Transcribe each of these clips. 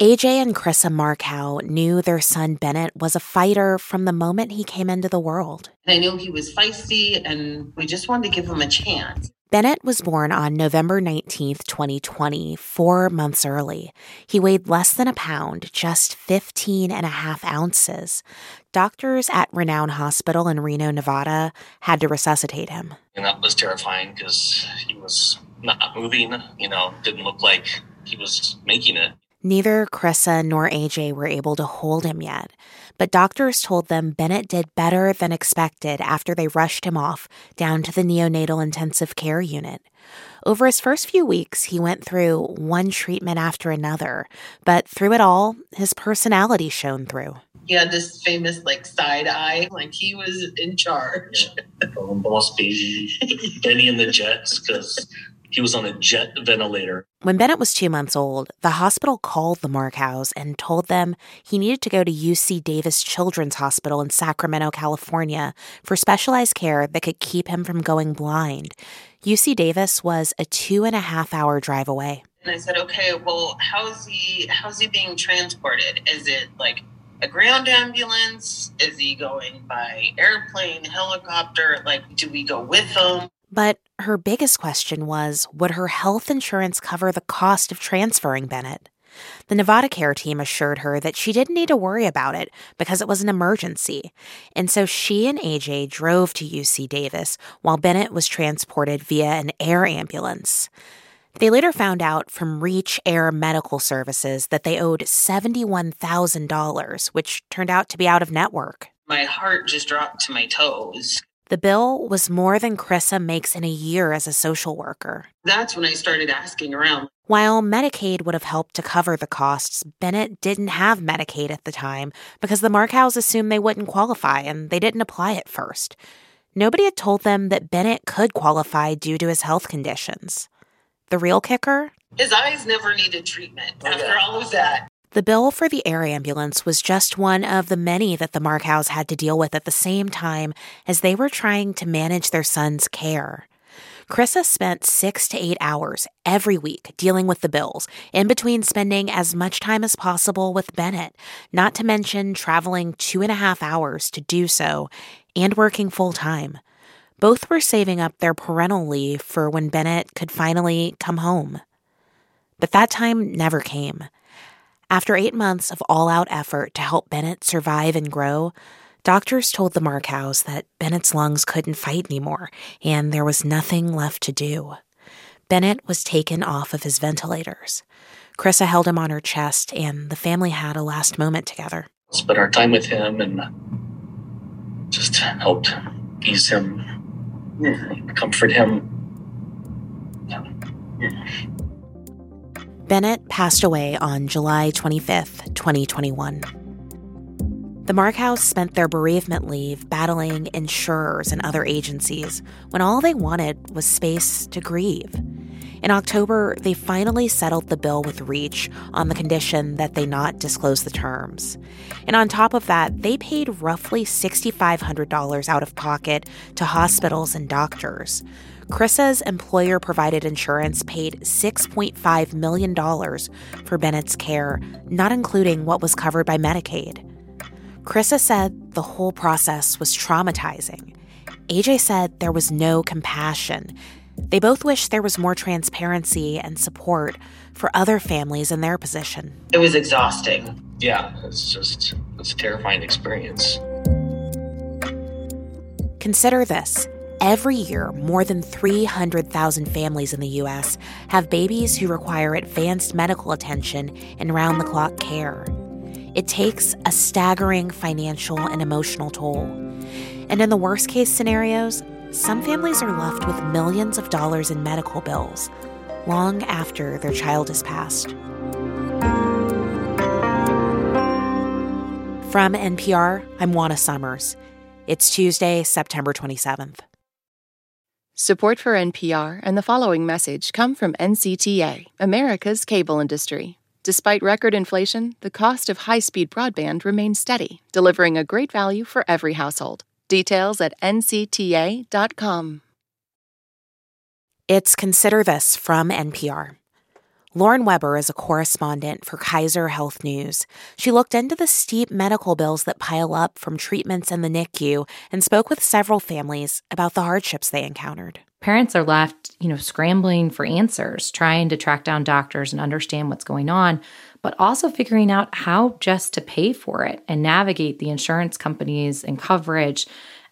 AJ and Krissa Markow knew their son Bennett was a fighter from the moment he came into the world. I knew he was feisty, and we just wanted to give him a chance. Bennett was born on November 19th, 2020, four months early. He weighed less than a pound, just 15 and a half ounces. Doctors at Renown Hospital in Reno, Nevada, had to resuscitate him. And that was terrifying because he was not moving, you know, didn't look like he was making it. Neither Krissa nor AJ were able to hold him yet, but doctors told them Bennett did better than expected after they rushed him off down to the neonatal intensive care unit. Over his first few weeks, he went through one treatment after another, but through it all, his personality shone through. He had this famous like side eye, like he was in charge. Yeah. Boss baby, Benny and the Jets, because he was on a jet ventilator. When Bennett was two months old, the hospital called the Markows and told them he needed to go to UC Davis Children's Hospital in Sacramento, California for specialized care that could keep him from going blind. UC Davis was a two and a half hour drive away. And I said, okay, well, how's he, how's he being transported? Is it like a ground ambulance? Is he going by airplane, helicopter? Like, do we go with him? But her biggest question was would her health insurance cover the cost of transferring Bennett? The Nevada Care team assured her that she didn't need to worry about it because it was an emergency. And so she and AJ drove to UC Davis while Bennett was transported via an air ambulance. They later found out from Reach Air Medical Services that they owed $71,000, which turned out to be out of network. My heart just dropped to my toes. The bill was more than Krissa makes in a year as a social worker. That's when I started asking around. While Medicaid would have helped to cover the costs, Bennett didn't have Medicaid at the time because the Markows assumed they wouldn't qualify and they didn't apply at first. Nobody had told them that Bennett could qualify due to his health conditions. The real kicker? His eyes never needed treatment oh, after all of that. The bill for the air ambulance was just one of the many that the Markows had to deal with at the same time as they were trying to manage their son's care. Krissa spent six to eight hours every week dealing with the bills, in between spending as much time as possible with Bennett, not to mention traveling two and a half hours to do so and working full time. Both were saving up their parental leave for when Bennett could finally come home. But that time never came. After eight months of all out effort to help Bennett survive and grow, doctors told the Markows that Bennett's lungs couldn't fight anymore and there was nothing left to do. Bennett was taken off of his ventilators. Krissa held him on her chest, and the family had a last moment together. Spent our time with him and just helped ease him, comfort him. Bennett passed away on July 25th, 2021. The Markows spent their bereavement leave battling insurers and other agencies when all they wanted was space to grieve. In October, they finally settled the bill with Reach on the condition that they not disclose the terms. And on top of that, they paid roughly $6,500 out of pocket to hospitals and doctors. Krissa's employer provided insurance paid $6.5 million for Bennett's care, not including what was covered by Medicaid. Krissa said the whole process was traumatizing. AJ said there was no compassion. They both wish there was more transparency and support for other families in their position. It was exhausting. Yeah, it's just, it's a terrifying experience. Consider this Every year, more than 300,000 families in the U.S. have babies who require advanced medical attention and round the clock care. It takes a staggering financial and emotional toll. And in the worst case scenarios, some families are left with millions of dollars in medical bills long after their child has passed. From NPR, I'm Juana Summers. It's Tuesday, September 27th. Support for NPR and the following message come from NCTA, America's cable industry. Despite record inflation, the cost of high speed broadband remains steady, delivering a great value for every household. Details at ncta.com. It's Consider This from NPR. Lauren Weber is a correspondent for Kaiser Health News. She looked into the steep medical bills that pile up from treatments in the NICU and spoke with several families about the hardships they encountered. Parents are left, you know, scrambling for answers, trying to track down doctors and understand what's going on, but also figuring out how just to pay for it and navigate the insurance companies and coverage.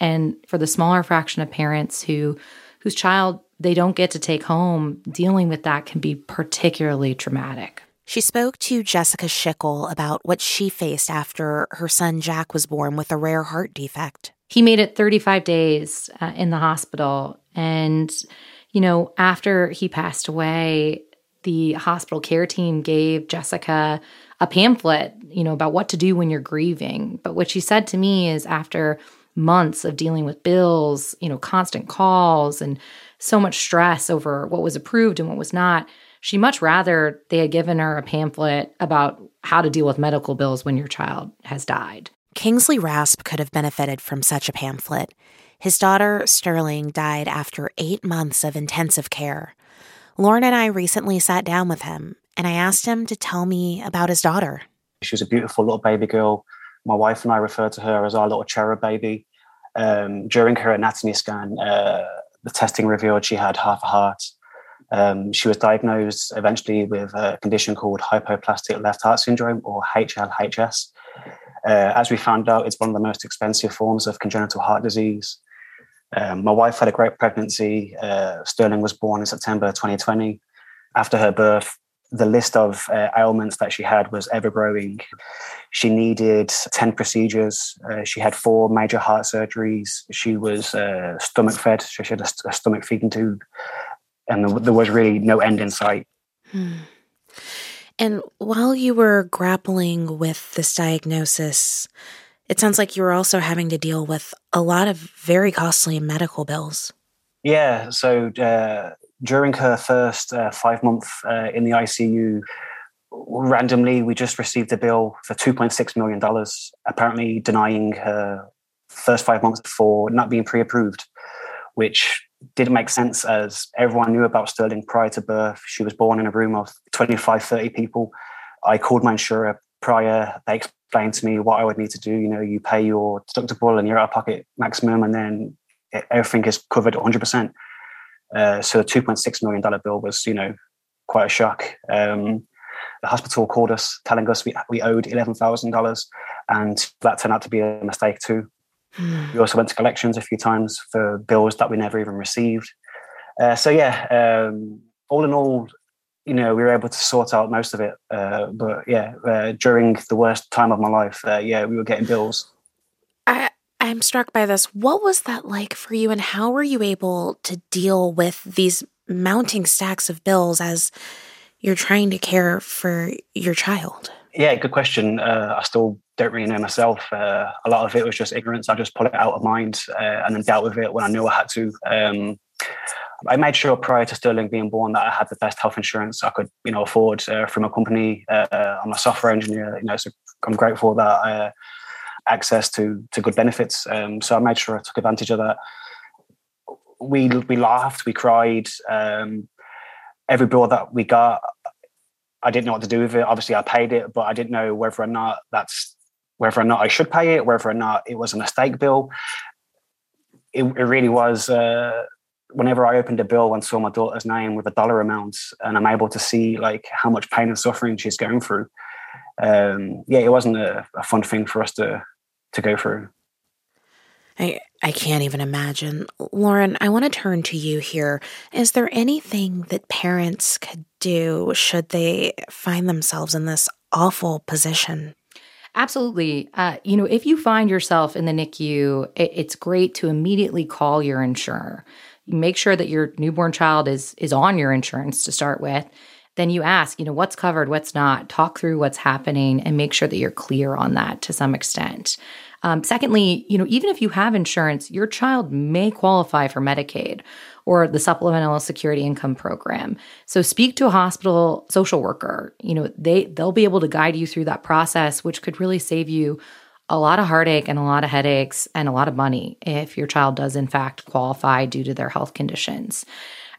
And for the smaller fraction of parents who whose child they don't get to take home, dealing with that can be particularly traumatic. She spoke to Jessica Schickel about what she faced after her son Jack was born with a rare heart defect. He made it 35 days uh, in the hospital. And, you know, after he passed away, the hospital care team gave Jessica a pamphlet, you know, about what to do when you're grieving. But what she said to me is after months of dealing with bills, you know, constant calls and so much stress over what was approved and what was not. She much rather they had given her a pamphlet about how to deal with medical bills when your child has died. Kingsley Raspe could have benefited from such a pamphlet. His daughter, Sterling, died after eight months of intensive care. Lauren and I recently sat down with him, and I asked him to tell me about his daughter. She was a beautiful little baby girl. My wife and I refer to her as our little cherub baby. Um, during her anatomy scan, uh, the testing revealed she had half a heart. Um, she was diagnosed eventually with a condition called hypoplastic left heart syndrome or HLHS. Uh, as we found out, it's one of the most expensive forms of congenital heart disease. Um, my wife had a great pregnancy. Uh, Sterling was born in September 2020. After her birth, the list of uh, ailments that she had was ever growing. She needed 10 procedures. Uh, she had four major heart surgeries. She was uh, stomach fed. She had a, a stomach feeding tube. And there, there, was really no end in sight. Hmm. And while you were grappling with this diagnosis, it sounds like you were also having to deal with a lot of very costly medical bills. Yeah. So uh, during her first uh, five months uh, in the ICU, randomly we just received a bill for $2.6 million, apparently denying her first five months for not being pre approved, which didn't make sense as everyone knew about Sterling prior to birth. She was born in a room of 25, 30 people. I called my insurer prior. They explained to me what I would need to do. You know, you pay your deductible and your out of pocket maximum, and then everything is covered 100%. Uh, so the $2.6 million bill was, you know, quite a shock. Um, the hospital called us telling us we, we owed $11,000 and that turned out to be a mistake too. we also went to collections a few times for bills that we never even received. Uh, so yeah, um, all in all, you know, we were able to sort out most of it. Uh, but yeah, uh, during the worst time of my life, uh, yeah, we were getting bills. I, I'm struck by this. What was that like for you, and how were you able to deal with these mounting stacks of bills as you're trying to care for your child? Yeah, good question. Uh, I still don't really know myself. Uh, a lot of it was just ignorance. I just pulled it out of mind uh, and then dealt with it when I knew I had to. Um, I made sure prior to Sterling being born that I had the best health insurance I could, you know, afford uh, from a company. Uh, I'm a software engineer, you know, so I'm grateful that I access to to good benefits. Um, so I made sure I took advantage of that. We we laughed, we cried. Um, every bill that we got, I didn't know what to do with it. Obviously, I paid it, but I didn't know whether or not that's whether or not I should pay it, whether or not it was a mistake bill. It, it really was. Uh, whenever I opened a bill and saw my daughter's name with a dollar amount, and I'm able to see like how much pain and suffering she's going through, um, yeah, it wasn't a, a, fun thing for us to to go through. I I can't even imagine. Lauren, I want to turn to you here. Is there anything that parents could do should they find themselves in this awful position? Absolutely. Uh, you know, if you find yourself in the NICU, it, it's great to immediately call your insurer. Make sure that your newborn child is is on your insurance to start with then you ask, you know, what's covered, what's not, talk through what's happening and make sure that you're clear on that to some extent. Um, secondly, you know, even if you have insurance, your child may qualify for Medicaid or the Supplemental Security Income Program. So speak to a hospital social worker. You know, they they'll be able to guide you through that process, which could really save you a lot of heartache and a lot of headaches and a lot of money if your child does in fact qualify due to their health conditions.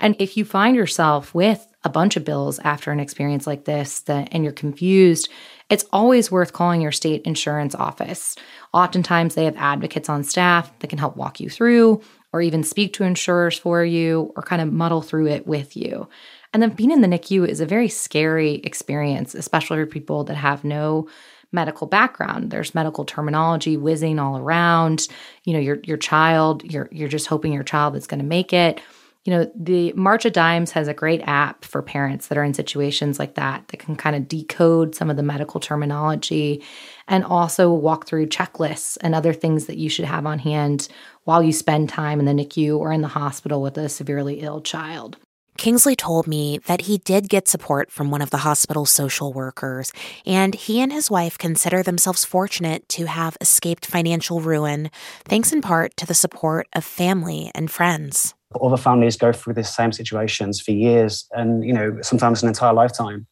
And if you find yourself with a bunch of bills after an experience like this that, and you're confused, it's always worth calling your state insurance office. Oftentimes, they have advocates on staff that can help walk you through or even speak to insurers for you or kind of muddle through it with you. And then being in the NICU is a very scary experience, especially for people that have no medical background. There's medical terminology whizzing all around. You know, your your child, you're you're just hoping your child is going to make it. You know, the March of Dimes has a great app for parents that are in situations like that that can kind of decode some of the medical terminology and also walk through checklists and other things that you should have on hand while you spend time in the NICU or in the hospital with a severely ill child. Kingsley told me that he did get support from one of the hospital's social workers, and he and his wife consider themselves fortunate to have escaped financial ruin, thanks in part to the support of family and friends. Other families go through the same situations for years and, you know, sometimes an entire lifetime.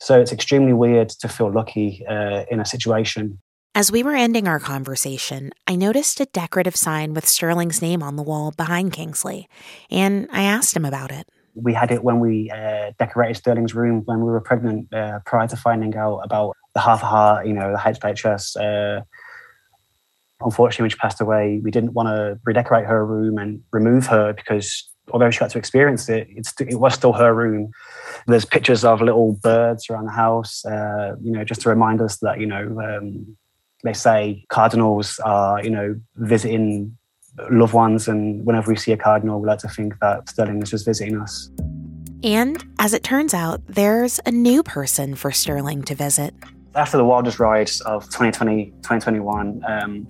So it's extremely weird to feel lucky uh, in a situation. As we were ending our conversation, I noticed a decorative sign with Sterling's name on the wall behind Kingsley, and I asked him about it we had it when we uh, decorated Sterling's room when we were pregnant, uh, prior to finding out about the half a heart, you know, the HHS. Uh, unfortunately, when she passed away, we didn't want to redecorate her room and remove her because although she got to experience it, it was still her room. There's pictures of little birds around the house, uh, you know, just to remind us that, you know, um, they say cardinals are, you know, visiting loved ones. And whenever we see a cardinal, we like to think that Sterling is just visiting us. And as it turns out, there's a new person for Sterling to visit. After the wildest rides of 2020, 2021, um,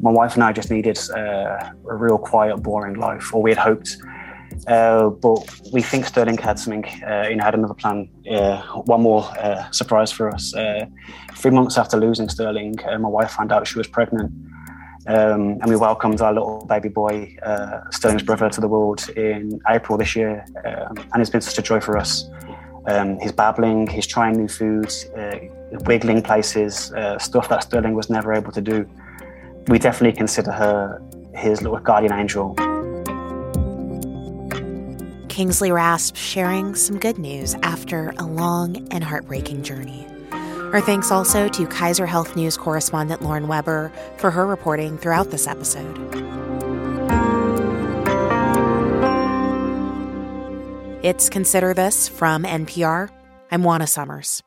my wife and I just needed uh, a real quiet, boring life, or we had hoped. Uh, but we think Sterling had something, uh, you know, had another plan, uh, one more uh, surprise for us. Uh, three months after losing Sterling, my wife found out she was pregnant. Um, and we welcomed our little baby boy, uh, Sterling's brother, to the world in April this year. Um, and it's been such a joy for us. Um, he's babbling, he's trying new foods, uh, wiggling places, uh, stuff that Sterling was never able to do. We definitely consider her his little guardian angel. Kingsley Raspe sharing some good news after a long and heartbreaking journey. Our thanks also to Kaiser Health News correspondent Lauren Weber for her reporting throughout this episode. It's Consider This from NPR. I'm Juana Summers.